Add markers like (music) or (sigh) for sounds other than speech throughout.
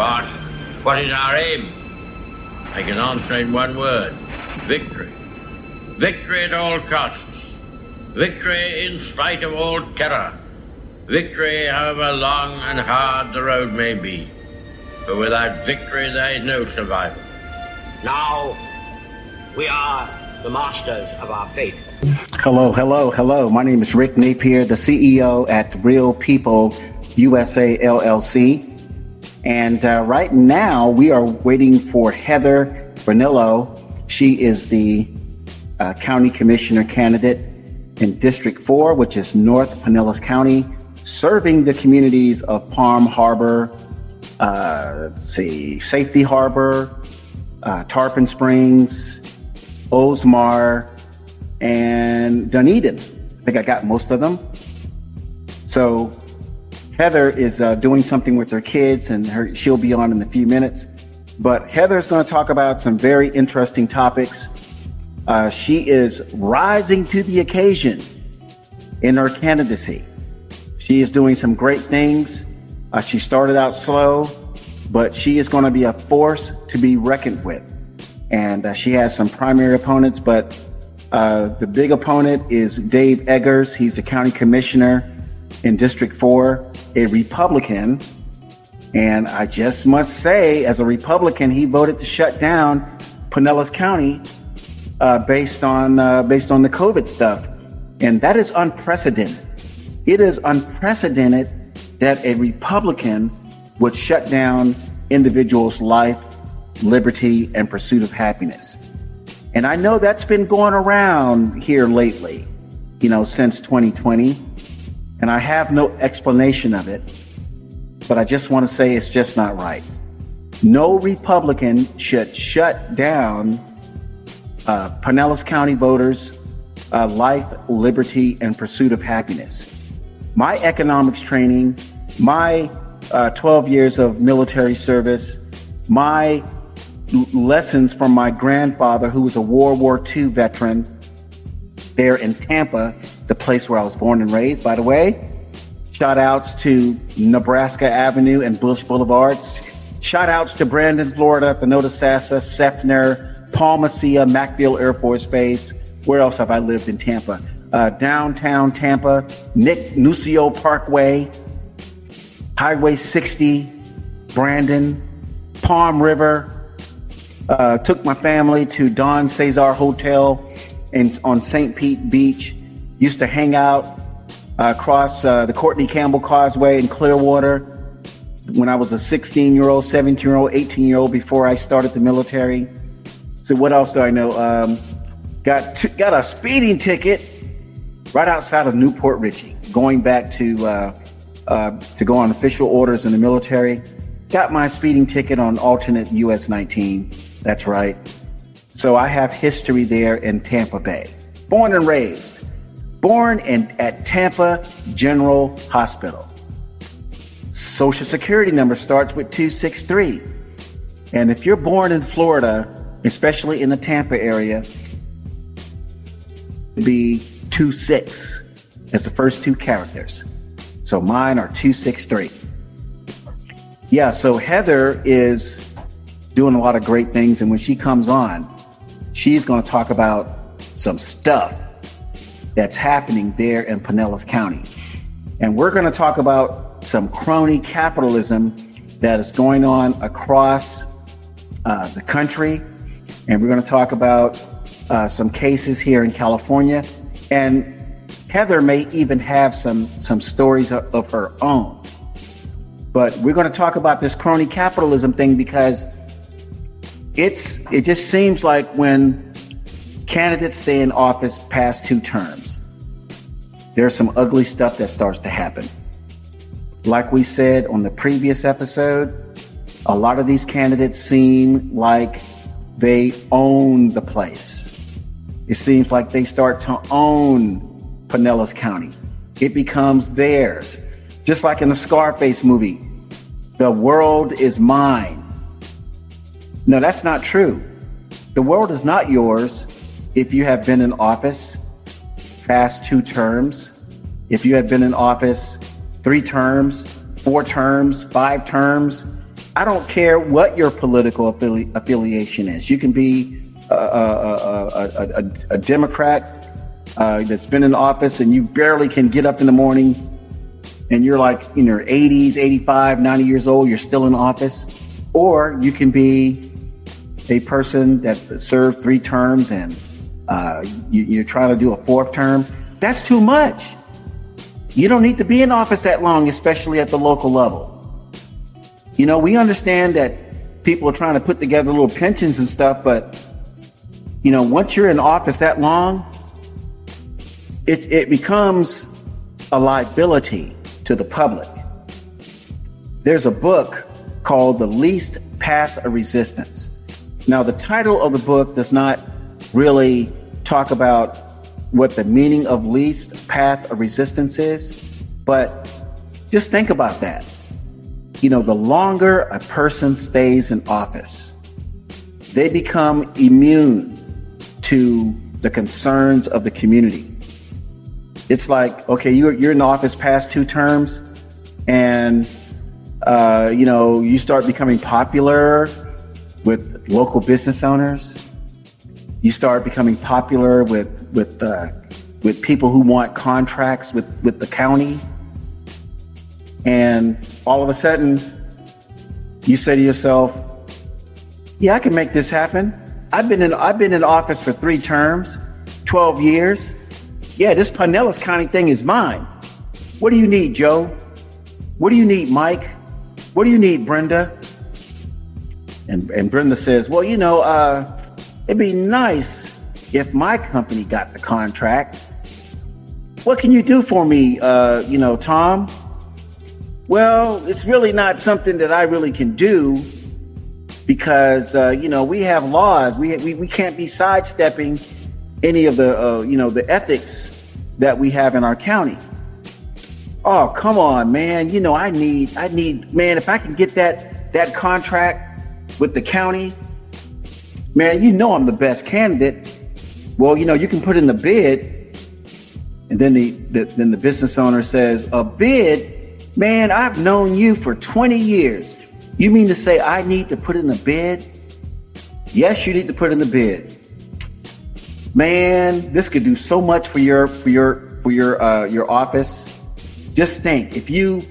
ask, what is our aim? I can answer in one word victory. Victory at all costs. Victory in spite of all terror. Victory, however long and hard the road may be. For without victory, there is no survival. Now, we are the masters of our fate. Hello, hello, hello. My name is Rick Napier, the CEO at Real People USA LLC. And uh, right now, we are waiting for Heather Vernillo. She is the uh, county commissioner candidate in District 4, which is North Pinellas County, serving the communities of Palm Harbor, uh, see, Safety Harbor, uh, Tarpon Springs, Oldsmar, and Dunedin. I think I got most of them. So Heather is uh, doing something with her kids, and her, she'll be on in a few minutes. But Heather's going to talk about some very interesting topics. Uh, she is rising to the occasion in her candidacy. She is doing some great things. Uh, she started out slow, but she is going to be a force to be reckoned with. And uh, she has some primary opponents, but uh, the big opponent is Dave Eggers. He's the county commissioner in District 4, a Republican. And I just must say, as a Republican, he voted to shut down Pinellas County uh, based on uh, based on the COVID stuff, and that is unprecedented. It is unprecedented that a Republican would shut down individuals' life, liberty, and pursuit of happiness. And I know that's been going around here lately, you know, since 2020. And I have no explanation of it, but I just want to say it's just not right. No Republican should shut down uh, Pinellas County voters' uh, life, liberty, and pursuit of happiness. My economics training, my uh, 12 years of military service, my lessons from my grandfather, who was a World War II veteran there in Tampa, the place where I was born and raised, by the way. Shout outs to Nebraska Avenue and Busch Boulevards. Shout outs to Brandon, Florida, Thonotosassa, Seffner, Palmacia, MacDill Air Force Base. Where else have I lived in Tampa? Uh, downtown Tampa, Nick Nuccio Parkway, Highway 60, Brandon, Palm River. Uh, took my family to Don Cesar Hotel in, on St. Pete Beach. Used to hang out uh, across uh, the Courtney Campbell Causeway in Clearwater when I was a 16 year old, 17 year old, 18 year old before I started the military. So what else do I know? Um, got t- got a speeding ticket right outside of New Port Richey, going back to uh, uh, to go on official orders in the military. Got my speeding ticket on alternate US 19. That's right. So I have history there in Tampa Bay. Born and raised. Born in at Tampa General Hospital. Social Security number starts with 263. And if you're born in Florida, especially in the Tampa area, be 26 as the first two characters. So mine are 263. Yeah, so Heather is doing a lot of great things. And when she comes on, she's going to talk about some stuff that's happening there in Pinellas County. And we're going to talk about some crony capitalism that is going on across uh, the country. And we're going to talk about uh, some cases here in California. And Heather may even have some, some stories of, of her own. But we're going to talk about this crony capitalism thing because it's it just seems like when candidates stay in office past two terms, there's some ugly stuff that starts to happen. Like we said on the previous episode, a lot of these candidates seem like they own the place. It seems like they start to own Pinellas County. It becomes theirs. Just like in the Scarface movie, the world is mine. No, that's not true. The world is not yours if you have been in office past two terms, if you have been in office three terms, four terms, five terms, I don't care what your political affili- affiliation is. You can be a, a, a, a Democrat uh, that's been in office and you barely can get up in the morning and you're like in your 80s, 85, 90 years old, you're still in office. Or you can be a person that served three terms and uh, you, you're trying to do a fourth term. That's too much. You don't need to be in office that long, especially at the local level. You know, we understand that people are trying to put together little pensions and stuff, but you know, once you're in office that long, it, it becomes a liability to the public. There's a book called The Least Path of Resistance. Now, the title of the book does not really talk about what the meaning of least path of resistance is, but just think about that you know, the longer a person stays in office, they become immune to the concerns of the community. It's like, okay, you're, you're in office past two terms, and uh, you know, you start becoming popular with local business owners. You start becoming popular with with uh, with people who want contracts with with the county and all of a sudden you say to yourself, yeah, I can make this happen. I've been in I've been in office for three terms, 12 years. Yeah, this Pinellas County thing is mine. What do you need, Joe? What do you need, Mike? What do you need, Brenda? And, and Brenda says, Well, you know, uh, it'd be nice if my company got the contract. What can you do for me, uh, you know, Tom? Well, it's really not something that I really can do because uh, you know we have laws. We, we we can't be sidestepping any of the uh, you know the ethics that we have in our county. Oh come on, man! You know I need I need man. If I can get that that contract with the county, man, you know I'm the best candidate. Well, you know you can put in the bid, and then the, the then the business owner says a bid Man, I've known you for 20 years. You mean to say I need to put in a bid? Yes, you need to put in the bid. Man, this could do so much for your for your for your uh, your office. Just think, if you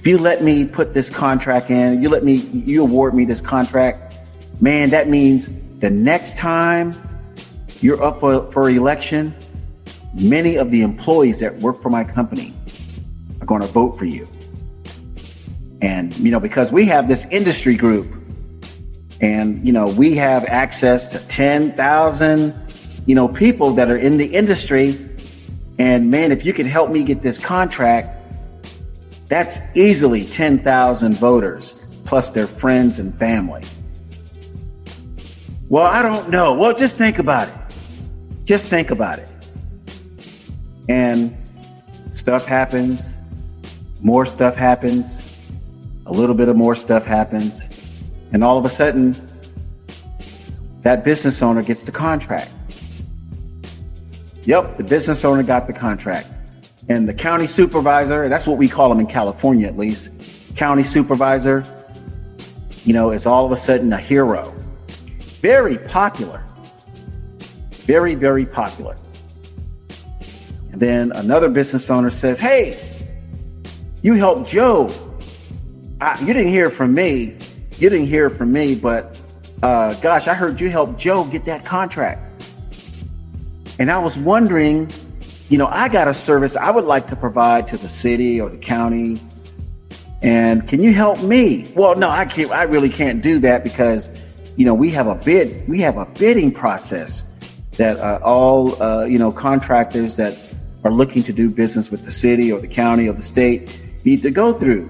if you let me put this contract in, you let me you award me this contract, man, that means the next time you're up for, for election, many of the employees that work for my company are going to vote for you. And, you know, because we have this industry group and, you know, we have access to 10,000, you know, people that are in the industry. And man, if you could help me get this contract, that's easily 10,000 voters plus their friends and family. Well, I don't know. Well, just think about it. Just think about it. And stuff happens more stuff happens, a little bit of more stuff happens, and all of a sudden, that business owner gets the contract. Yep, the business owner got the contract. And the county supervisor, that's what we call them in California at least, county supervisor, you know, is all of a sudden a hero. Very popular. Very, very popular. And then another business owner says, Hey, you helped Joe. I, you didn't hear from me. You didn't hear from me, but uh, gosh, I heard you helped Joe get that contract. And I was wondering, you know, I got a service I would like to provide to the city or the county. And can you help me? Well, no, I can't. I really can't do that because, you know, we have a bid. We have a bidding process that uh, all, uh, you know, contractors that are looking to do business with the city or the county or the state need to go through.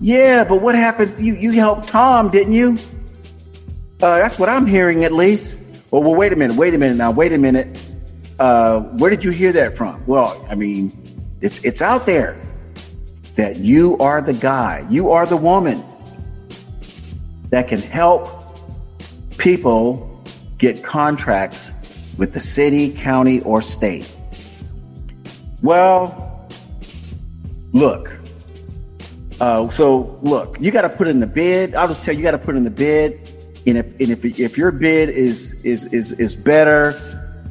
Yeah, but what happened? You you helped Tom, didn't you? Uh, that's what I'm hearing, at least. Well, well, wait a minute, wait a minute now, wait a minute. Uh, where did you hear that from? Well, I mean, it's it's out there that you are the guy, you are the woman that can help people get contracts with the city, county, or state. Well, Look, Uh, so look, you got to put in the bid. I'll just tell you, you got to put in the bid, and if and if if your bid is is is is better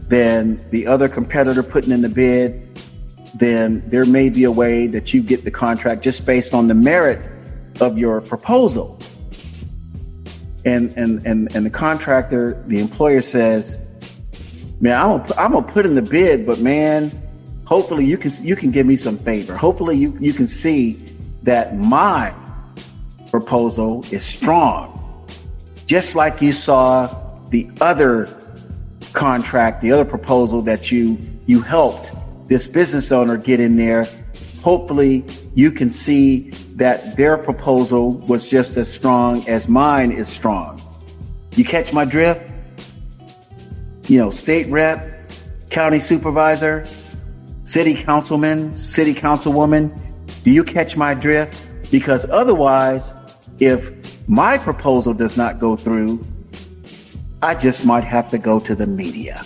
than the other competitor putting in the bid, then there may be a way that you get the contract just based on the merit of your proposal. And and and and the contractor, the employer says, "Man, I'm gonna, I'm gonna put in the bid, but man, hopefully you can you can give me some favor. Hopefully you you can see." that my proposal is strong, just like you saw the other contract, the other proposal that you you helped this business owner get in there. Hopefully, you can see that their proposal was just as strong as mine is strong. You catch my drift? You know, state rep, county supervisor, city councilman, city councilwoman, do you catch my drift? Because otherwise, if my proposal does not go through, I just might have to go to the media.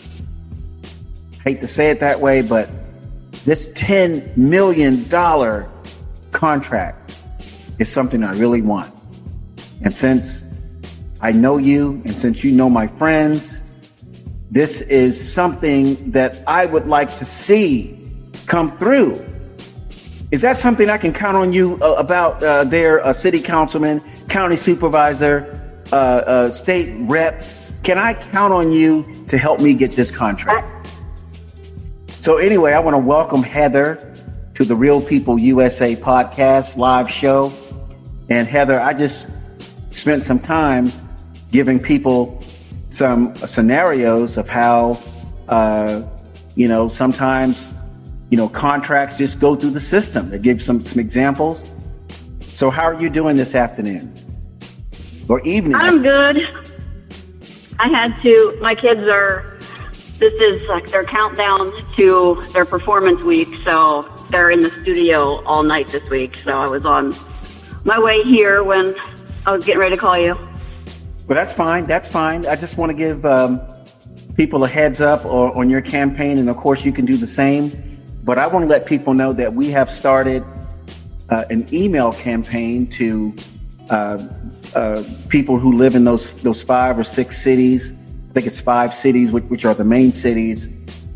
Hate to say it that way, but this $10 million contract is something I really want. And since I know you, and since you know my friends, this is something that I would like to see come through. Is that something I can count on you uh, about uh, their uh, city councilman, county supervisor, uh, uh, state rep? Can I count on you to help me get this contract? So, anyway, I want to welcome Heather to the Real People USA podcast live show. And Heather, I just spent some time giving people some scenarios of how, uh, you know, sometimes you know, contracts just go through the system. They give some some examples. So how are you doing this afternoon or evening? I'm good. I had to. My kids are. This is like their countdown to their performance week, so they're in the studio all night this week. So I was on my way here when I was getting ready to call you. Well, that's fine. That's fine. I just want to give um, people a heads up or, on your campaign, and of course, you can do the same. But I want to let people know that we have started uh, an email campaign to uh, uh, people who live in those those five or six cities. I think it's five cities, which, which are the main cities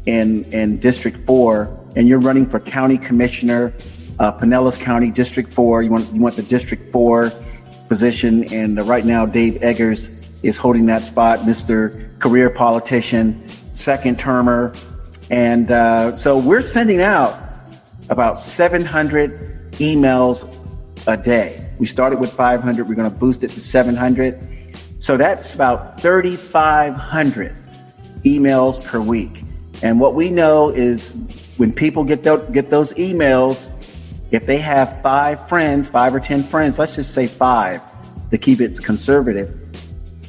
in in District Four. And you're running for county commissioner, uh, Pinellas County District Four. You want you want the District Four position, and uh, right now Dave Eggers is holding that spot, Mr. Career Politician, second termer. And uh, so we're sending out about 700 emails a day. We started with 500, we're going to boost it to 700. So that's about 3,500 emails per week. And what we know is when people get, th- get those emails, if they have five friends, five or 10 friends, let's just say five to keep it conservative.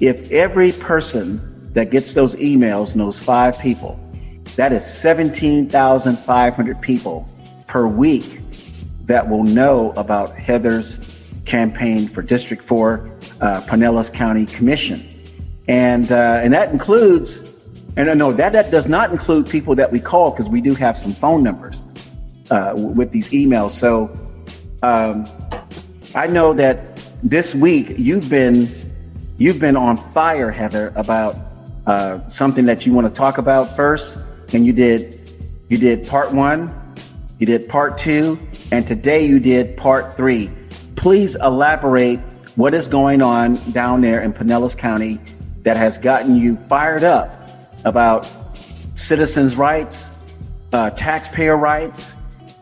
If every person that gets those emails knows five people, that is 17,500 people per week that will know about Heather's campaign for District 4 uh, Pinellas County Commission. And, uh, and that includes, and no, that, that does not include people that we call because we do have some phone numbers uh, with these emails. So um, I know that this week you've been you've been on fire, Heather, about uh, something that you want to talk about first and you did you did part one, you did part two, and today you did part three. Please elaborate what is going on down there in Pinellas County that has gotten you fired up about citizens' rights, uh, taxpayer rights,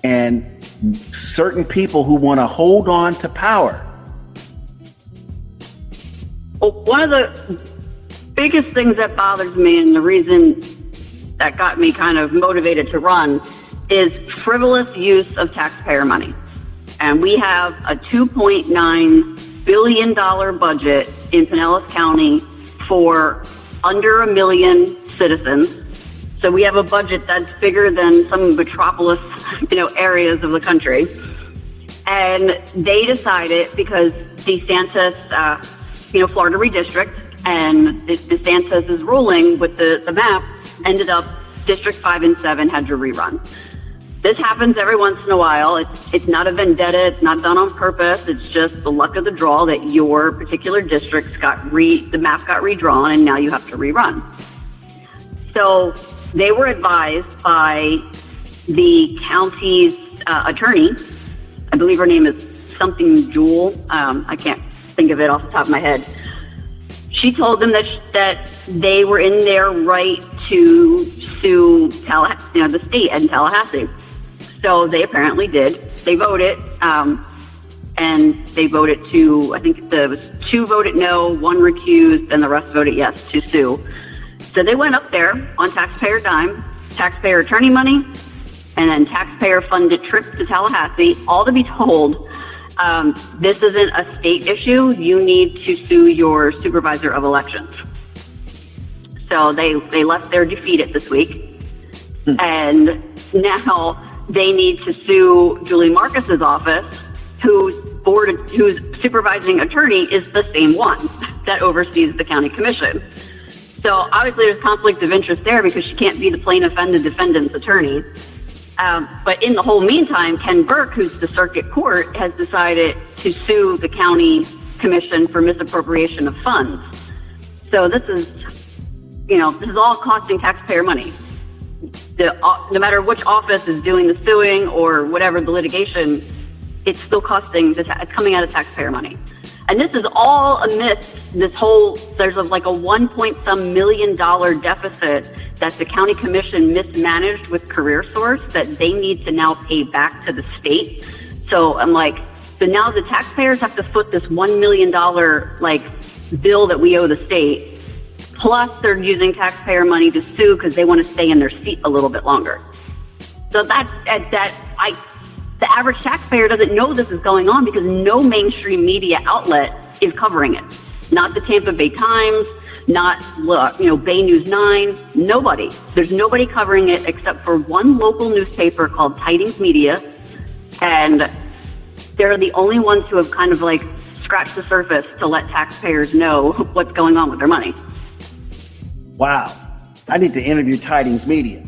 and certain people who want to hold on to power. Well, one of the biggest things that bothers me, and the reason that got me kind of motivated to run is frivolous use of taxpayer money. And we have a $2.9 billion budget in Pinellas County for under a million citizens. So we have a budget that's bigger than some metropolis, (laughs) you know, areas of the country. And they decided because DeSantis, uh, you know, Florida redistrict, and DeSantis' is ruling with the, the map ended up District 5 and 7 had to rerun. This happens every once in a while. It's, it's not a vendetta. It's not done on purpose. It's just the luck of the draw that your particular districts got re, the map got redrawn and now you have to rerun. So they were advised by the county's uh, attorney. I believe her name is something Jewel. Um, I can't think of it off the top of my head. She told them that, that they were in their right to sue Tallahassee, you know, the state and Tallahassee. So they apparently did. They voted, um, and they voted to, I think there was two voted no, one recused, and the rest voted yes to sue. So they went up there on taxpayer dime, taxpayer attorney money, and then taxpayer funded trips to Tallahassee, all to be told um, this isn't a state issue. You need to sue your supervisor of elections. So they, they left their defeated this week. Hmm. And now they need to sue Julie Marcus's office, whose board, whose supervising attorney is the same one that oversees the county commission. So obviously there's conflict of interest there because she can't be the plaintiff and the defendant's attorney. Um, but in the whole meantime, Ken Burke, who's the circuit court, has decided to sue the county commission for misappropriation of funds. So this is, you know, this is all costing taxpayer money the, uh, no matter which office is doing the suing or whatever the litigation, it's still costing, the ta- it's coming out of taxpayer money. And this is all amidst this whole, there's like a one point some million dollar deficit that the county commission mismanaged with Career Source that they need to now pay back to the state. So I'm like, so now the taxpayers have to foot this one million dollar like bill that we owe the state Plus, they're using taxpayer money to sue because they want to stay in their seat a little bit longer. So that that I, the average taxpayer doesn't know this is going on because no mainstream media outlet is covering it. Not the Tampa Bay Times, not uh, you know Bay News Nine. Nobody. There's nobody covering it except for one local newspaper called Tidings Media, and they're the only ones who have kind of like scratched the surface to let taxpayers know (laughs) what's going on with their money. Wow. I need to interview Tidings Media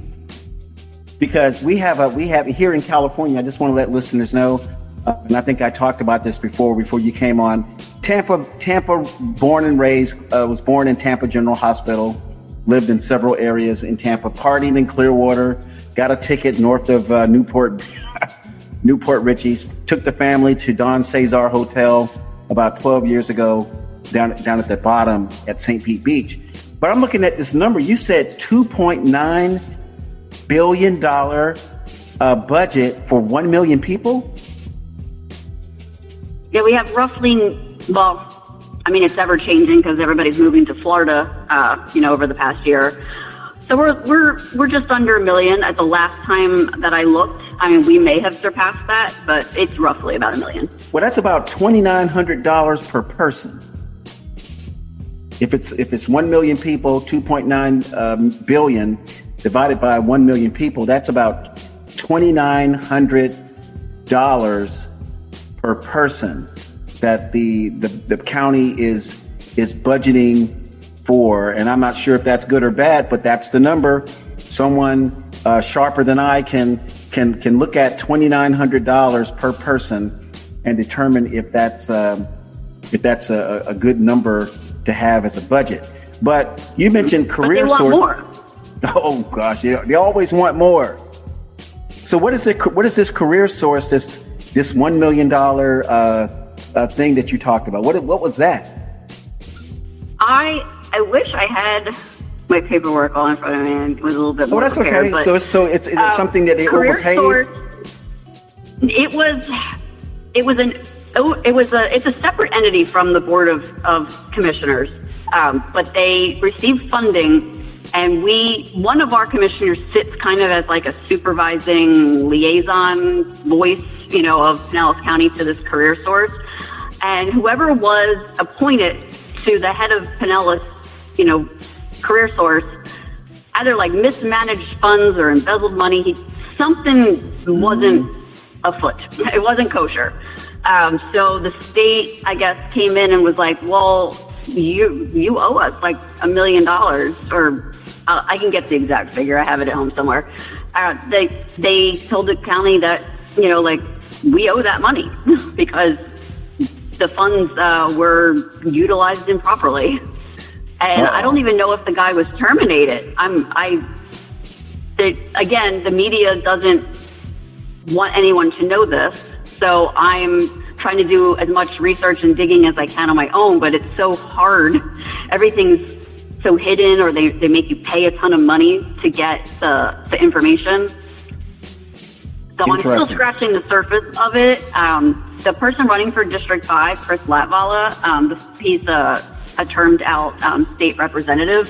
because we have a we have here in California. I just want to let listeners know, uh, and I think I talked about this before before you came on. Tampa, Tampa, born and raised, uh, was born in Tampa General Hospital. Lived in several areas in Tampa. Partied in Clearwater. Got a ticket north of uh, Newport, (laughs) New Port Richey's. Took the family to Don Cesar Hotel about 12 years ago, down down at the bottom at St. Pete Beach but I'm looking at this number. You said $2.9 billion uh, budget for 1 million people? Yeah, we have roughly, well, I mean, it's ever changing because everybody's moving to Florida, uh, you know, over the past year. So we're, we're, we're just under a million at the last time that I looked. I mean, we may have surpassed that, but it's roughly about a million. Well, that's about $2,900 per person. If it's if it's one million people, 2.9 um, billion divided by one million people, that's about twenty nine hundred dollars per person that the, the the county is is budgeting for. And I'm not sure if that's good or bad, but that's the number. Someone uh, sharper than I can can can look at twenty nine hundred dollars per person and determine if that's uh, if that's a, a good number to have as a budget. But you mentioned career source. More. (laughs) Oh gosh, they, they always want more. So what is the what is this career source? This this one million dollar uh, uh, thing that you talked about. What what was that? I I wish I had my paperwork all in front of me and it was a little bit more. Oh, that's prepared, okay. But, so it's so it's, it's um, something that they overpaid. Source, it was it was an it was a it's a separate entity from the board of, of commissioners, um, but they receive funding, and we one of our commissioners sits kind of as like a supervising liaison voice, you know, of Pinellas County to this career source, and whoever was appointed to the head of Pinellas, you know, career source, either like mismanaged funds or embezzled money. He, something wasn't afoot. (laughs) It wasn't kosher. Um, so the state, I guess, came in and was like, well, you you owe us like a million dollars or uh, I can get the exact figure. I have it at home somewhere. Uh, they they told the county that you know like we owe that money (laughs) because the funds uh, were utilized improperly. And Uh-oh. I don't even know if the guy was terminated. I'm I. The, again, the media doesn't want anyone to know this, so I'm trying to do as much research and digging as I can on my own. But it's so hard. Everything's so hidden, or they they make you pay a ton of money to get the the information. So I'm still scratching the surface of it. Um, the person running for District 5, Chris Latvala, um, he's a, a termed out um, state representative.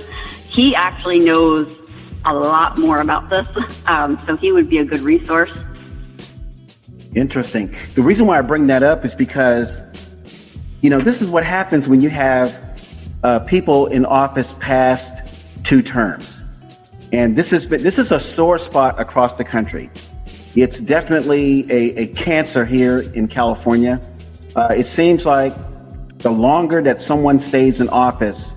He actually knows a lot more about this, (laughs) um, so he would be a good resource. Interesting. The reason why I bring that up is because, you know, this is what happens when you have uh, people in office past two terms. And this has been this is a sore spot across the country. It's definitely a, a cancer here in California. Uh, it seems like the longer that someone stays in office,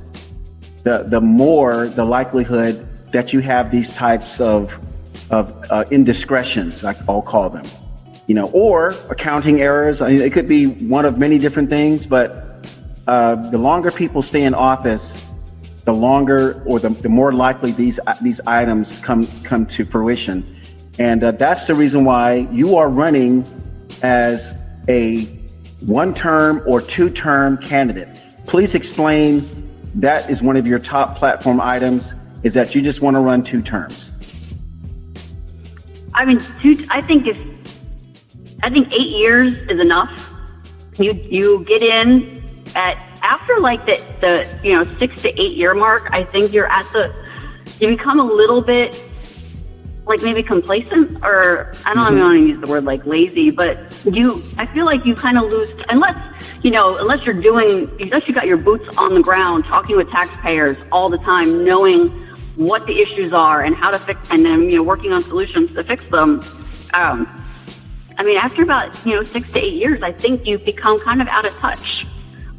the, the more the likelihood that you have these types of, of uh, indiscretions, I'll call them, you know, or accounting errors. I mean, it could be one of many different things, but uh, the longer people stay in office, the longer or the, the more likely these these items come come to fruition. And uh, that's the reason why you are running as a one term or two term candidate. Please explain that is one of your top platform items is that you just want to run two terms. I mean, two, I think if, I think eight years is enough. You, you get in at, after like the, the, you know, six to eight year mark, I think you're at the, you become a little bit like maybe complacent or I don't mm-hmm. even want to use the word like lazy, but you I feel like you kind of lose unless you know unless you're doing unless you got your boots on the ground talking with taxpayers all the time, knowing what the issues are and how to fix and then you know working on solutions to fix them. Um, I mean, after about you know six to eight years, I think you've become kind of out of touch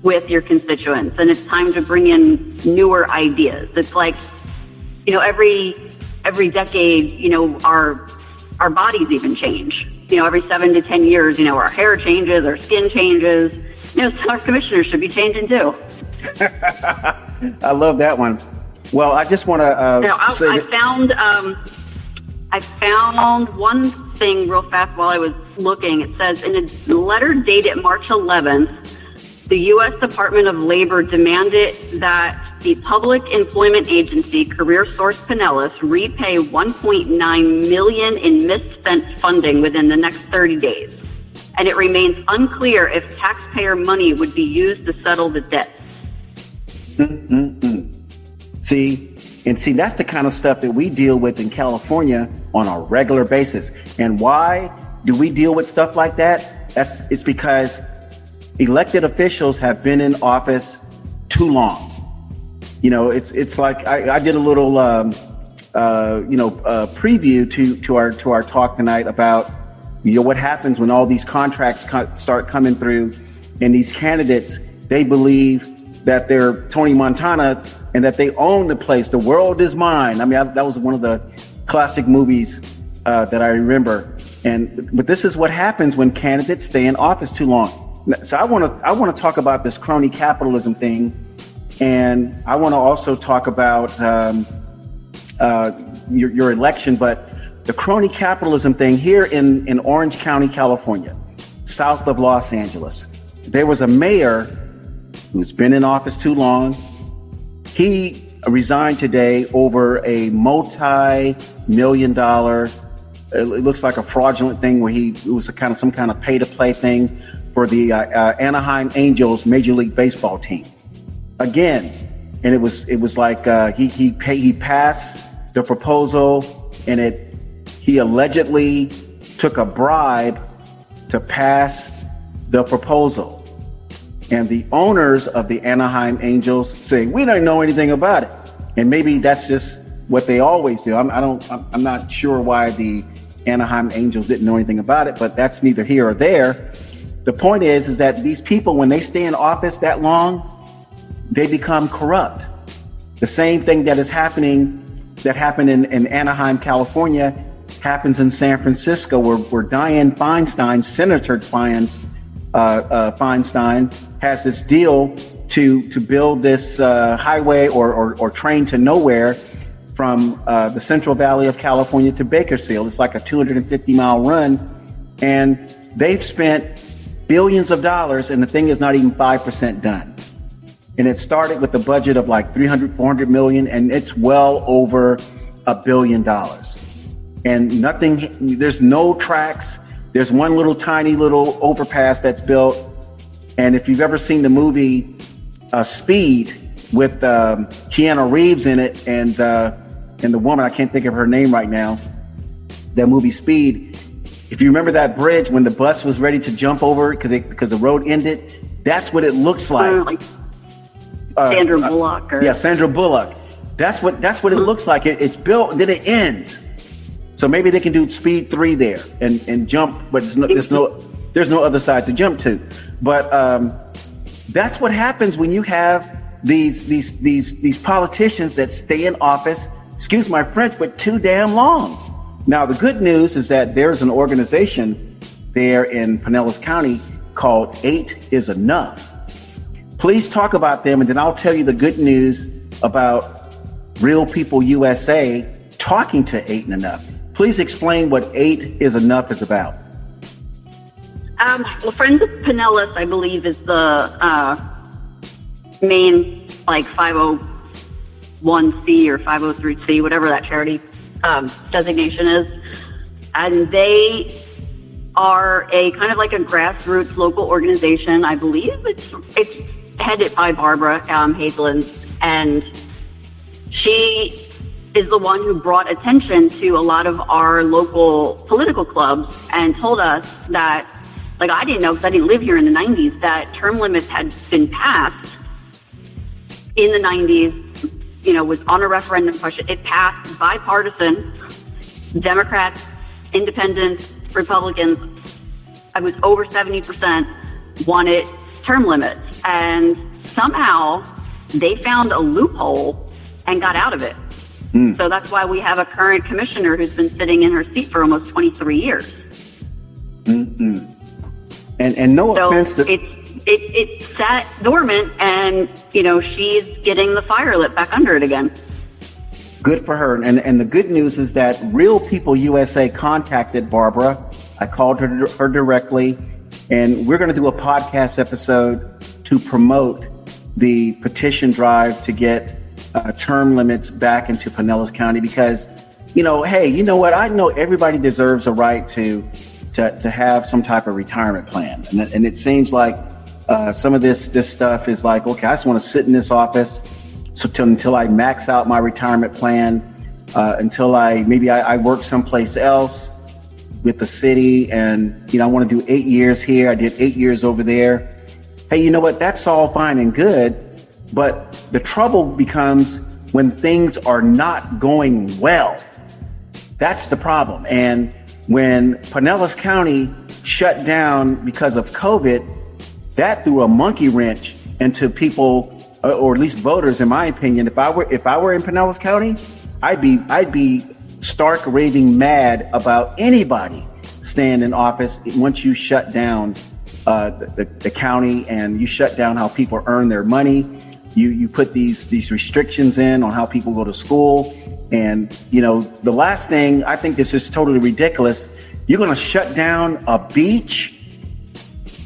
with your constituents, and it's time to bring in newer ideas. It's like you know every every decade, you know, our our bodies even change. You know, every seven to ten years, you know, our hair changes, our skin changes. You know, so (laughs) our commissioners should be changing too. (laughs) I love that one. Well, I just want to uh, you know, I, I found um, I found one thing real fast while I was looking. It says in a letter dated March 11th, the U.S. Department of Labor demanded that the Public Employment Agency, Career Source Pinellas, repay 1.9 million in misspent funding within the next 30 days. And it remains unclear if taxpayer money would be used to settle the debt. Mm-mm-mm. See, and see, that's the kind of stuff that we deal with in California on a regular basis. And why do we deal with stuff like that? That's it's because elected officials have been in office too long. You know, it's it's like I, I did a little um, uh, you know uh, preview to to our to our talk tonight about you know what happens when all these contracts co- start coming through, and these candidates they believe that they're Tony Montana and that they own the place. The world is mine. I mean, I, that was one of the classic movies uh, that I remember. And but this is what happens when candidates stay in office too long. So I want to I want to talk about this crony capitalism thing, and I want to also talk about um, uh, your, your election. But the crony capitalism thing here in in Orange County, California, south of Los Angeles, there was a mayor who's been in office too long. He resigned today over a multi-million dollar. It looks like a fraudulent thing where he it was a kind of some kind of pay to play thing for the uh, uh, Anaheim Angels Major League Baseball team. Again, and it was it was like uh, he he pay, he passed the proposal, and it he allegedly took a bribe to pass the proposal. And the owners of the Anaheim Angels say we don't know anything about it, and maybe that's just what they always do. I'm, I don't, I'm not sure why the Anaheim Angels didn't know anything about it, but that's neither here or there. The point is, is that these people, when they stay in office that long, they become corrupt. The same thing that is happening that happened in, in Anaheim, California, happens in San Francisco, where, where Dianne Feinstein, Senator Feinstein, uh, uh, Feinstein, has this deal to to build this uh, highway or, or, or train to nowhere from uh, the Central Valley of California to Bakersfield. It's like a 250 mile run, and they've spent billions of dollars, and the thing is not even five percent done. And it started with a budget of like 300, 400 million, and it's well over a billion dollars. And nothing, there's no tracks. There's one little tiny little overpass that's built. And if you've ever seen the movie uh, Speed with um, Keanu Reeves in it and uh, and the woman I can't think of her name right now, that movie Speed. If you remember that bridge when the bus was ready to jump over because because the road ended, that's what it looks like. like uh, Sandra uh, Bullock. Or... Yeah, Sandra Bullock. That's what that's what it looks like. It, it's built, then it ends. So maybe they can do speed three there and, and jump, but there's no, there's no there's no other side to jump to. But um, that's what happens when you have these these these these politicians that stay in office. Excuse my French, but too damn long. Now the good news is that there's an organization there in Pinellas County called Eight is Enough. Please talk about them, and then I'll tell you the good news about Real People USA talking to Eight and Enough. Please explain what Eight is Enough is about. Um, well, Friends of Pinellas, I believe, is the uh, main like 501c or 503c, whatever that charity um, designation is, and they are a kind of like a grassroots local organization. I believe it's it's headed by Barbara um, and she is the one who brought attention to a lot of our local political clubs and told us that like I didn't know because I didn't live here in the 90s that term limits had been passed in the 90s, you know, was on a referendum question. It passed bipartisan, Democrats, independents, Republicans. I was over 70% wanted term limits. And somehow they found a loophole and got out of it. Mm. So that's why we have a current commissioner who's been sitting in her seat for almost 23 years. Mm-mm. And and no so offense to it's it it sat dormant, and you know she's getting the fire lit back under it again. Good for her. And and the good news is that Real People USA contacted Barbara. I called her her directly, and we're going to do a podcast episode to promote the petition drive to get uh, term limits back into Pinellas County because, you know, hey, you know what? I know everybody deserves a right to to, to have some type of retirement plan. And, and it seems like uh, some of this this stuff is like, okay, I just want to sit in this office so till, until I max out my retirement plan, uh, until I maybe I, I work someplace else with the city, and you know I want to do eight years here. I did eight years over there. Hey, you know what? That's all fine and good, but the trouble becomes when things are not going well. That's the problem, and when Pinellas County shut down because of COVID, that threw a monkey wrench into people, uh, or at least voters, in my opinion. If I were if I were in Pinellas County, I'd be I'd be stark raving mad about anybody staying in office once you shut down uh, the, the county and you shut down how people earn their money. You you put these these restrictions in on how people go to school. And, you know, the last thing I think this is totally ridiculous. You're going to shut down a beach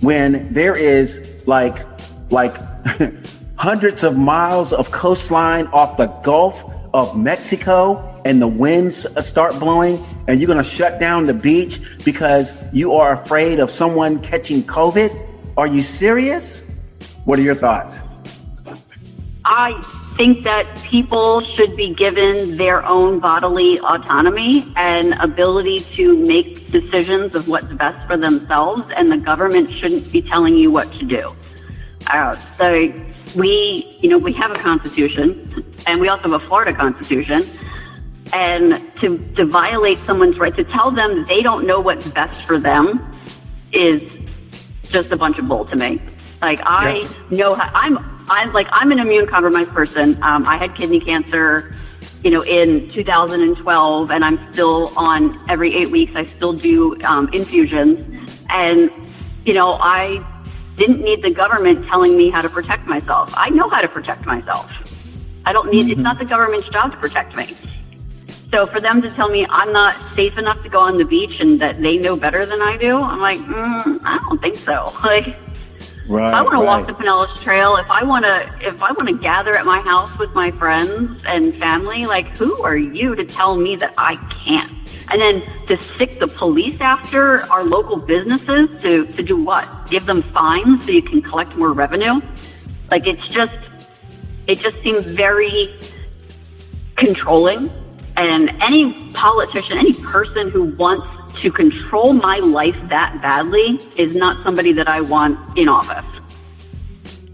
when there is like, like (laughs) hundreds of miles of coastline off the Gulf of Mexico and the winds start blowing and you're going to shut down the beach because you are afraid of someone catching COVID? Are you serious? What are your thoughts? I think that people should be given their own bodily autonomy and ability to make decisions of what's best for themselves, and the government shouldn't be telling you what to do. Uh, so we, you know, we have a constitution, and we also have a Florida constitution. And to, to violate someone's right, to tell them that they don't know what's best for them is just a bunch of bull to me. Like I yeah. know how, I'm I'm like I'm an immune compromised person. Um, I had kidney cancer you know, in 2012, and I'm still on every eight weeks. I still do um, infusions, and you know, I didn't need the government telling me how to protect myself. I know how to protect myself. I don't need. Mm-hmm. It's not the government's job to protect me. So for them to tell me I'm not safe enough to go on the beach and that they know better than I do, I'm like, mm, I don't think so. (laughs) Like, Right, I want to right. walk the Pinellas Trail, if I want to, if I want to gather at my house with my friends and family, like who are you to tell me that I can't? And then to stick the police after our local businesses to to do what? Give them fines so you can collect more revenue? Like it's just, it just seems very controlling. And any politician, any person who wants to control my life that badly is not somebody that I want in office.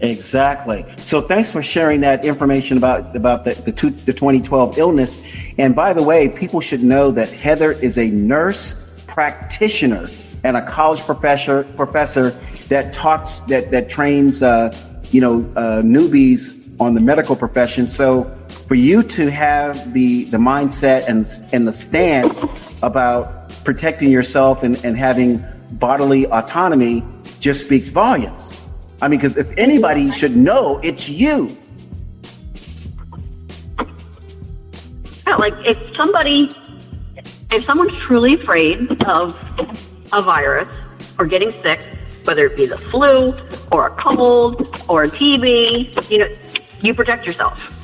Exactly. So thanks for sharing that information about about the the, two, the 2012 illness. And by the way, people should know that Heather is a nurse practitioner and a college professor professor that talks that that trains uh, you know uh, newbies on the medical profession. So for you to have the the mindset and and the stance about protecting yourself and, and having bodily autonomy just speaks volumes. I mean, because if anybody should know, it's you. Yeah, like if somebody, if someone's truly afraid of a virus or getting sick, whether it be the flu or a cold or a TB, you know, you protect yourself.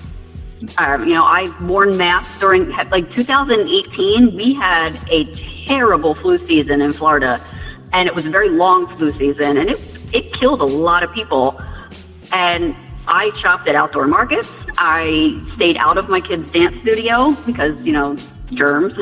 Um, you know, I've worn masks during like 2018. We had a terrible flu season in Florida, and it was a very long flu season, and it it killed a lot of people. And I shopped at outdoor markets. I stayed out of my kids' dance studio because you know germs,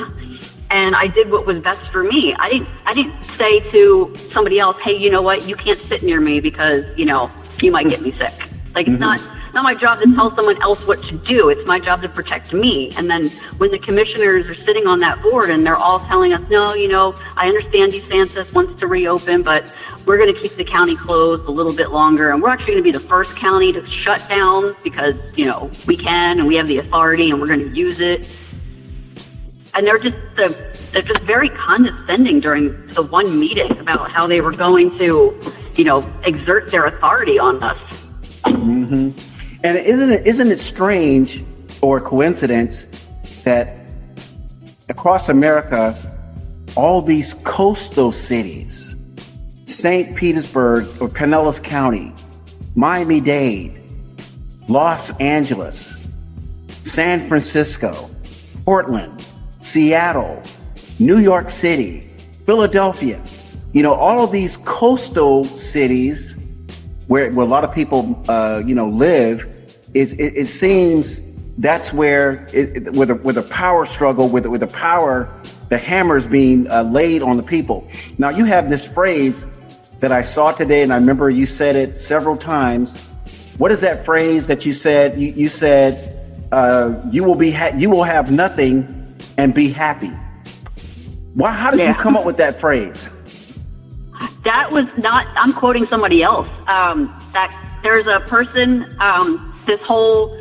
and I did what was best for me. I didn't I didn't say to somebody else, "Hey, you know what? You can't sit near me because you know you might get me sick." Like it's mm-hmm. not not my job to tell someone else what to do. It's my job to protect me. And then when the commissioners are sitting on that board and they're all telling us, no, you know, I understand DeSantis wants to reopen, but we're going to keep the county closed a little bit longer. And we're actually going to be the first county to shut down because, you know, we can and we have the authority and we're going to use it. And they're just, they're just very condescending during the one meeting about how they were going to, you know, exert their authority on us. Mm-hmm. And isn't it, isn't it strange or a coincidence that across America, all these coastal cities, St. Petersburg or Pinellas County, Miami Dade, Los Angeles, San Francisco, Portland, Seattle, New York City, Philadelphia, you know, all of these coastal cities where, where a lot of people, uh, you know, live, it, it seems that's where it, with a with a power struggle with with the power the hammers being uh, laid on the people. Now you have this phrase that I saw today, and I remember you said it several times. What is that phrase that you said? You, you said uh, you will be ha- you will have nothing and be happy. Why? How did yeah. you come up with that phrase? That was not. I'm quoting somebody else. Um, that there's a person. Um, this whole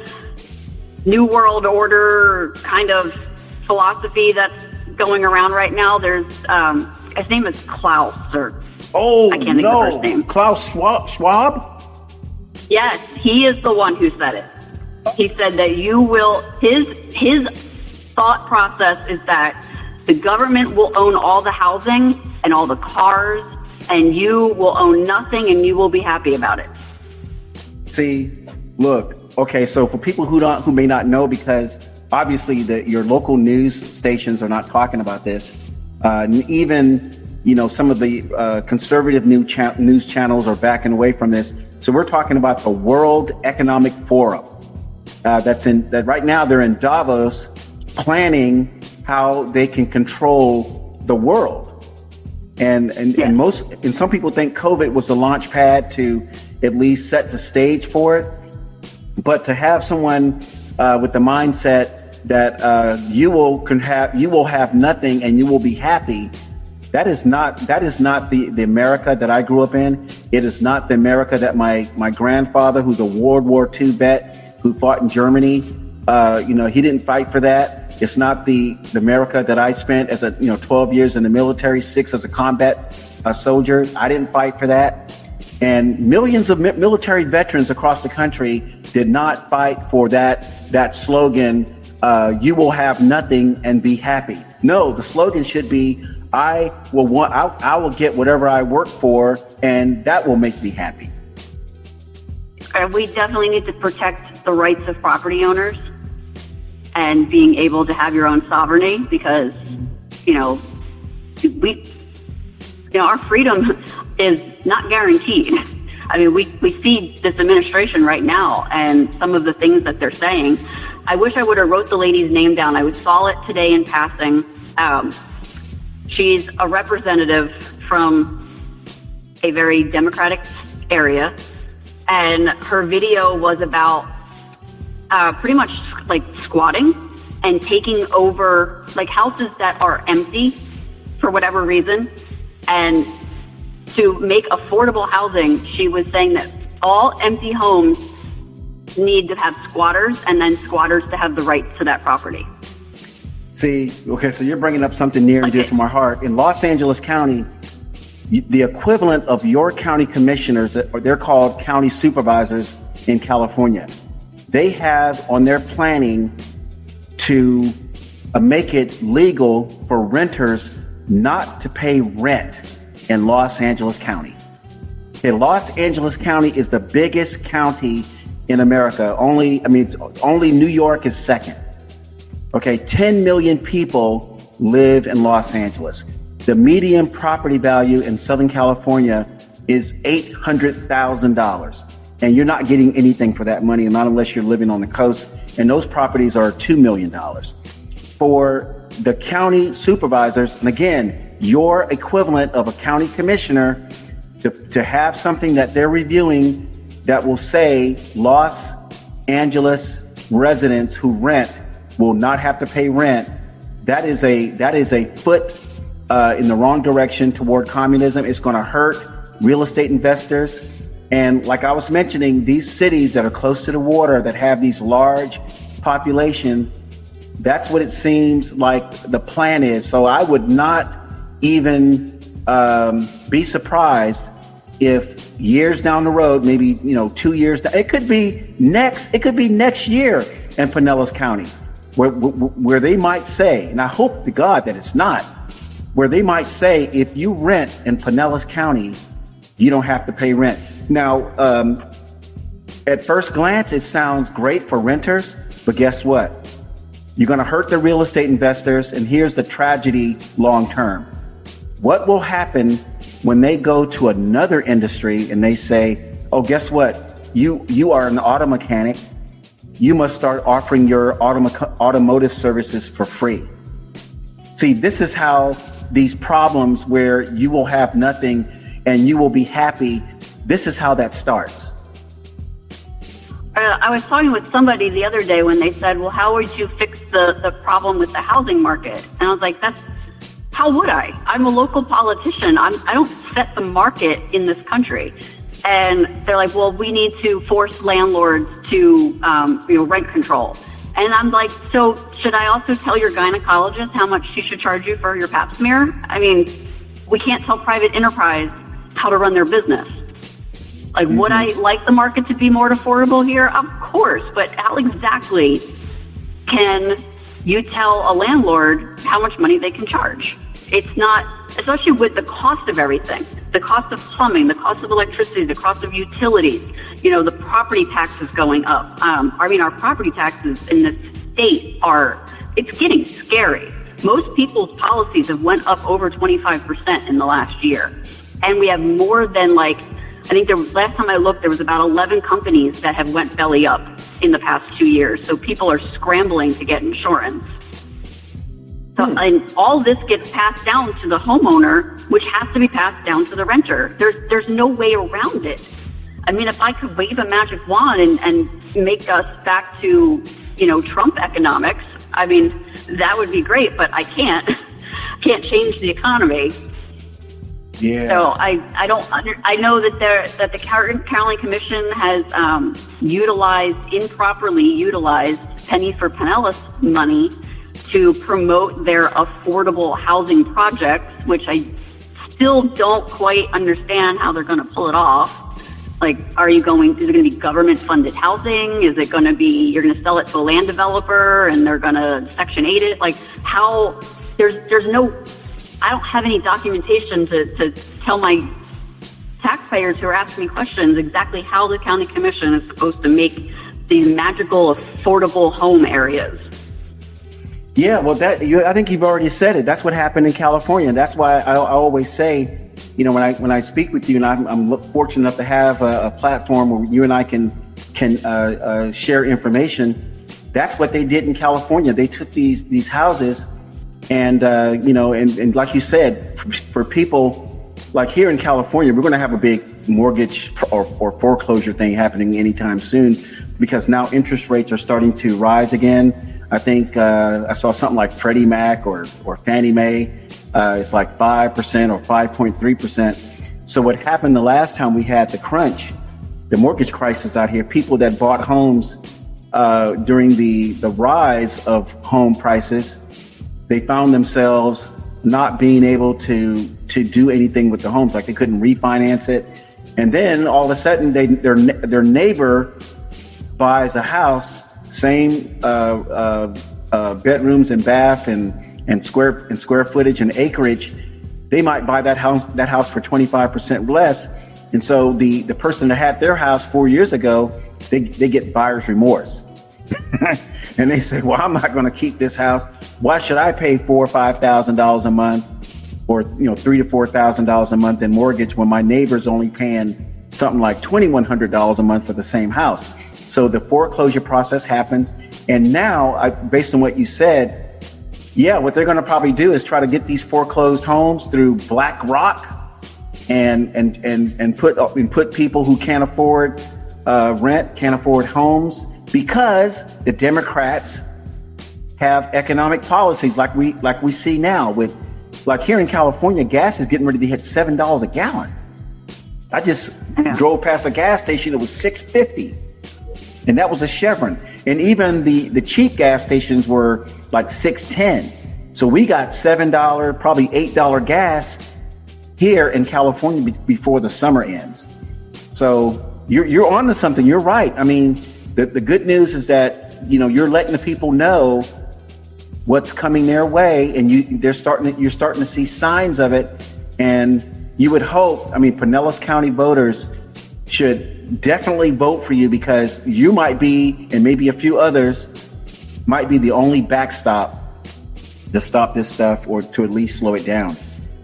new world order kind of philosophy that's going around right now. There's um, his name is Klaus or oh I can't think no. of his name. Klaus Schwab. Schwab. Yes, he is the one who said it. He said that you will his his thought process is that the government will own all the housing and all the cars and you will own nothing and you will be happy about it. See, Look, okay, so for people who don't who may not know, because obviously the, your local news stations are not talking about this, uh, even you know some of the uh, conservative news, cha- news channels are backing away from this. So we're talking about the World Economic Forum. Uh, that's in that right now they're in Davos planning how they can control the world. And and, yeah. and most and some people think COVID was the launch pad to at least set the stage for it. But to have someone uh, with the mindset that uh, you will can have you will have nothing and you will be happy, that is not that is not the, the America that I grew up in. It is not the America that my my grandfather, who's a World War II vet, who fought in Germany, Uh, you know, he didn't fight for that. It's not the, the America that I spent as a, you know, 12 years in the military, six as a combat a soldier. I didn't fight for that. And millions of military veterans across the country did not fight for that, that slogan, uh, you will have nothing and be happy. No, the slogan should be, I will want, I, I will get whatever I work for and that will make me happy. And we definitely need to protect the rights of property owners and being able to have your own sovereignty because, you know, we, you know, our freedom is not guaranteed. I mean, we, we see this administration right now and some of the things that they're saying. I wish I would have wrote the lady's name down. I would saw it today in passing. Um, she's a representative from a very democratic area, and her video was about uh, pretty much like squatting and taking over like houses that are empty for whatever reason. And to make affordable housing, she was saying that all empty homes need to have squatters and then squatters to have the rights to that property. See, okay, so you're bringing up something near and dear to my heart. In Los Angeles County, the equivalent of your county commissioners, or they're called county supervisors in California they have on their planning to uh, make it legal for renters not to pay rent in Los Angeles County. Okay, Los Angeles County is the biggest county in America. Only, I mean, only New York is second. Okay, 10 million people live in Los Angeles. The median property value in Southern California is $800,000 and you're not getting anything for that money, not unless you're living on the coast. And those properties are $2 million. For the county supervisors, and again, your equivalent of a county commissioner to, to have something that they're reviewing that will say Los Angeles residents who rent will not have to pay rent. That is a that is a foot uh, in the wrong direction toward communism. It's going to hurt real estate investors. And like I was mentioning, these cities that are close to the water that have these large population, that's what it seems like the plan is. So I would not even um, be surprised if years down the road, maybe you know two years, it could be next. It could be next year in Pinellas County, where where they might say, and I hope to God that it's not, where they might say, if you rent in Pinellas County, you don't have to pay rent. Now, um, at first glance, it sounds great for renters, but guess what? You're going to hurt the real estate investors, and here's the tragedy long term. What will happen when they go to another industry and they say, "Oh, guess what? You you are an auto mechanic. You must start offering your autom- automotive services for free." See, this is how these problems where you will have nothing and you will be happy this is how that starts. Uh, I was talking with somebody the other day when they said, Well, how would you fix the, the problem with the housing market? And I was like, That's how would I? I'm a local politician. I'm, I don't set the market in this country. And they're like, Well, we need to force landlords to um, you know, rent control. And I'm like, so should I also tell your gynecologist how much she should charge you for your pap smear? I mean, we can't tell private enterprise how to run their business. Like, mm-hmm. would I like the market to be more affordable here? Of course, but how exactly can you tell a landlord how much money they can charge? It's not, especially with the cost of everything, the cost of plumbing, the cost of electricity, the cost of utilities, you know, the property taxes going up. Um, I mean, our property taxes in this state are, it's getting scary. Most people's policies have went up over 25% in the last year. And we have more than like I think the last time I looked, there was about 11 companies that have went belly up in the past two years. So people are scrambling to get insurance. So, hmm. and all this gets passed down to the homeowner, which has to be passed down to the renter. There's, there's no way around it. I mean, if I could wave a magic wand and, and make us back to, you know, Trump economics, I mean, that would be great, but I can't. (laughs) can't change the economy. Yeah. So I, I don't under, I know that there that the County Commission has um, utilized improperly utilized penny for Pinellas money to promote their affordable housing projects, which I still don't quite understand how they're going to pull it off. Like, are you going, is it going to be government funded housing? Is it going to be, you're going to sell it to a land developer and they're going to Section 8 it? Like, how, there's, there's no, I don't have any documentation to, to tell my taxpayers who are asking me questions exactly how the county commission is supposed to make these magical affordable home areas. Yeah, well, that you, I think you've already said it. That's what happened in California. That's why I, I always say, you know, when I when I speak with you, and I'm, I'm fortunate enough to have a, a, platform where you and I can can uh, uh, share information. That's what they did in California. They took these these houses, and uh, you know, and, and like you said, for, for people like here in California, we're going to have a big mortgage or, or foreclosure thing happening anytime soon because now interest rates are starting to rise again I think uh, I saw something like Freddie Mac or, or Fannie Mae. Uh, it's like 5% or 5.3%. So, what happened the last time we had the crunch, the mortgage crisis out here, people that bought homes uh, during the, the rise of home prices, they found themselves not being able to, to do anything with the homes. Like they couldn't refinance it. And then all of a sudden, they, their, their neighbor buys a house same uh, uh, uh, bedrooms and bath and and square and square footage and acreage, they might buy that house that house for 25% less. And so the the person that had their house four years ago, they, they get buyer's remorse. (laughs) and they say, Well, I'm not gonna keep this house. Why should I pay four or five thousand dollars a month or you know three to four thousand dollars a month in mortgage when my neighbor's only paying something like twenty one hundred dollars a month for the same house? So the foreclosure process happens. And now, I, based on what you said, yeah, what they're going to probably do is try to get these foreclosed homes through BlackRock and and and and put and put people who can't afford uh, rent, can't afford homes, because the Democrats have economic policies like we like we see now with like here in California, gas is getting ready to hit seven dollars a gallon. I just yeah. drove past a gas station; it was six fifty and that was a Chevron. And even the the cheap gas stations were like six ten. So we got seven dollar, probably eight dollar gas here in California be- before the summer ends. So you're you're on to something. You're right. I mean, the the good news is that you know you're letting the people know what's coming their way, and you they're starting to, you're starting to see signs of it, and you would hope. I mean, Pinellas County voters should definitely vote for you because you might be, and maybe a few others, might be the only backstop to stop this stuff or to at least slow it down.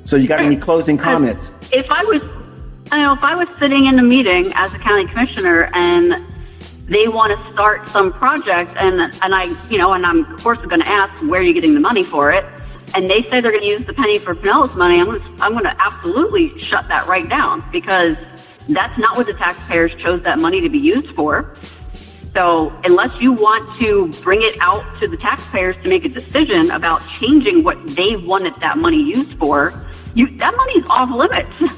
So, you got any closing comments? If I was, I know, if I was sitting in a meeting as a county commissioner and they want to start some project, and and I, you know, and I'm of course going to ask where are you getting the money for it, and they say they're going to use the penny for Pinellas money, I'm going to, I'm going to absolutely shut that right down because that's not what the taxpayers chose that money to be used for. So, unless you want to bring it out to the taxpayers to make a decision about changing what they wanted that money used for, you, that money's off limits.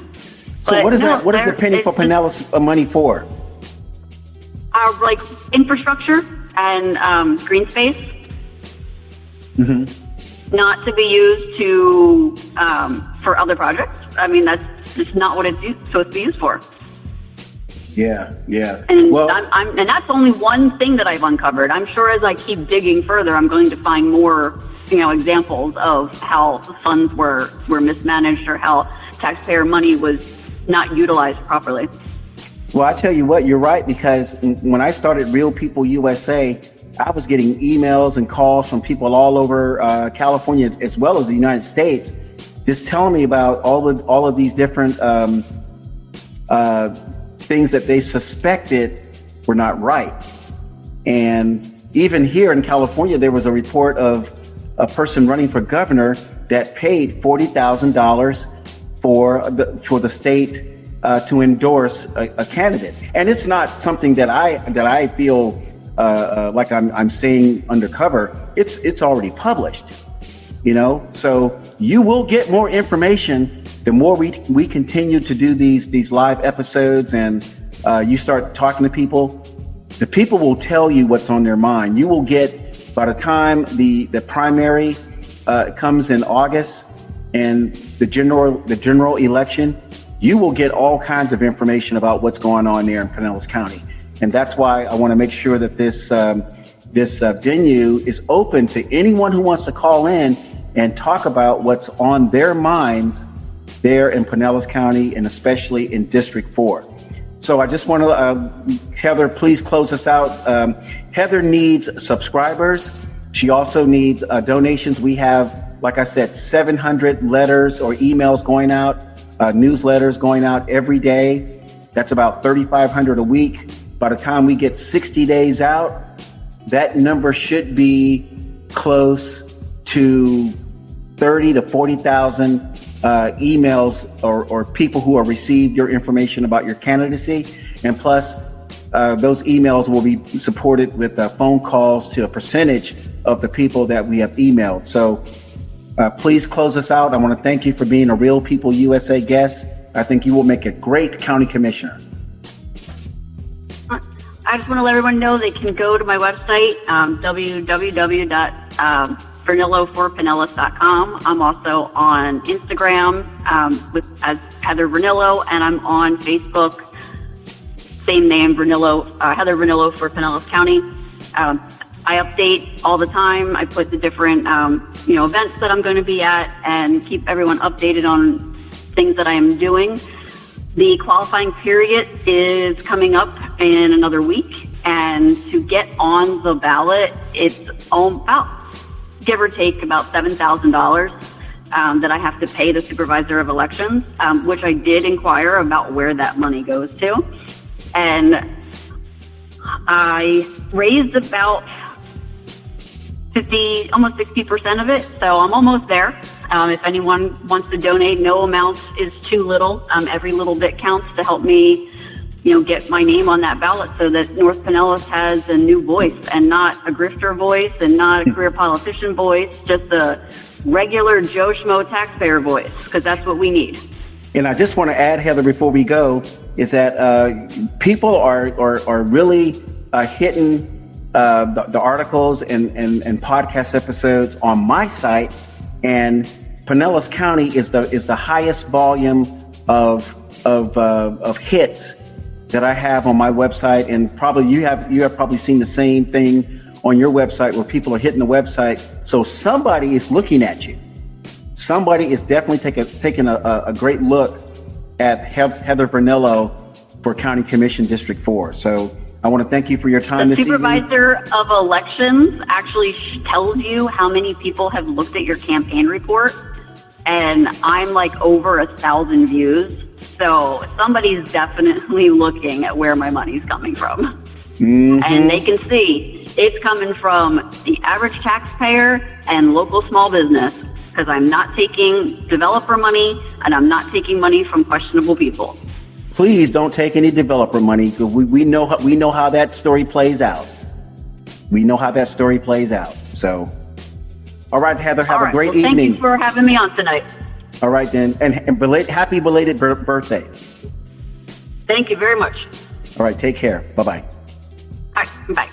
So, but what is no, that? What is the penny for Pinellas money for? Uh, like infrastructure and um, green space. Mm-hmm. Not to be used to um, for other projects. I mean, that's just not what it's used, supposed to be used for. Yeah, yeah. And well, I'm, I'm, and that's only one thing that I've uncovered. I'm sure as I keep digging further, I'm going to find more, you know, examples of how funds were were mismanaged or how taxpayer money was not utilized properly. Well, I tell you what, you're right because when I started Real People USA, I was getting emails and calls from people all over uh, California as well as the United States, just telling me about all of all of these different. Um, uh, things that they suspected were not right. And even here in California, there was a report of a person running for governor that paid forty thousand dollars for the for the state uh, to endorse a, a, candidate, and it's not something that I that I feel uh, uh, like I'm I'm saying undercover. It's it's already published, you know. So you will get more information the more we we continue to do these these live episodes and uh, you start talking to people, the people will tell you what's on their mind. You will get by the time the the primary uh, comes in August and the general the general election, you will get all kinds of information about what's going on there in Pinellas County, and that's why I want to make sure that this um, this uh, venue is open to anyone who wants to call in and talk about what's on their minds there in Pinellas County and especially in District 4. So I just want to, uh, Heather, please close us out. Um, Heather needs subscribers. She also needs uh, donations. We have, like I said, 700 letters or emails going out, uh, newsletters going out every day. That's about 3,500 a week. By the time we get 60 days out, that number should be close to 30 to 40,000 uh, emails or, or people who have received your information about your candidacy. And plus, uh, those emails will be supported with uh, phone calls to a percentage of the people that we have emailed. So uh, please close us out. I want to thank you for being a Real People USA guest. I think you will make a great county commissioner. I just want to let everyone know they can go to my website, um, www.vernillo4pinellas.com. I'm also on Instagram um, with as Heather Vernillo, and I'm on Facebook, same name, Vernillo, uh, Heather Vernillo for Pinellas County. Um, I update all the time. I put the different, um, you know, events that I'm going to be at and keep everyone updated on things that I am doing. The qualifying period is coming up in another week, and to get on the ballot, it's about give or take about seven thousand um, dollars that I have to pay the supervisor of elections, um, which I did inquire about where that money goes to, and I raised about 50, almost 60% of it. So I'm almost there. Um, if anyone wants to donate, no amount is too little. Um, every little bit counts to help me, you know, get my name on that ballot so that North Pinellas has a new voice and not a grifter voice and not a career politician voice, just a regular Joe Schmo taxpayer voice, because that's what we need. And I just want to add, Heather, before we go, is that uh, people are, are, are really uh, hitting uh, the, the, articles and, and, and podcast episodes on my site, and Pinellas County is the is the highest volume of of uh, of hits that I have on my website, and probably you have you have probably seen the same thing on your website where people are hitting the website. So somebody is looking at you. Somebody is definitely taking taking a, a great look at Heather Vernillo for County Commission District Four. So I want to thank you for your time the supervisor evening. of elections actually tells you how many people have looked at your campaign report, and I'm like over a thousand views. So somebody's definitely looking at where my money's coming from. Mm-hmm. And they can see it's coming from the average taxpayer and local small business because I'm not taking developer money and I'm not taking money from questionable people please don't take any developer money because we, we know how, we know how that story plays out. We know how that story plays out. So, all right, Heather, have right. a great well, evening. Thank you for having me on tonight. All right, then, and, and belate, happy belated birthday. Thank you very much. All right, take care. Bye bye. All right, bye.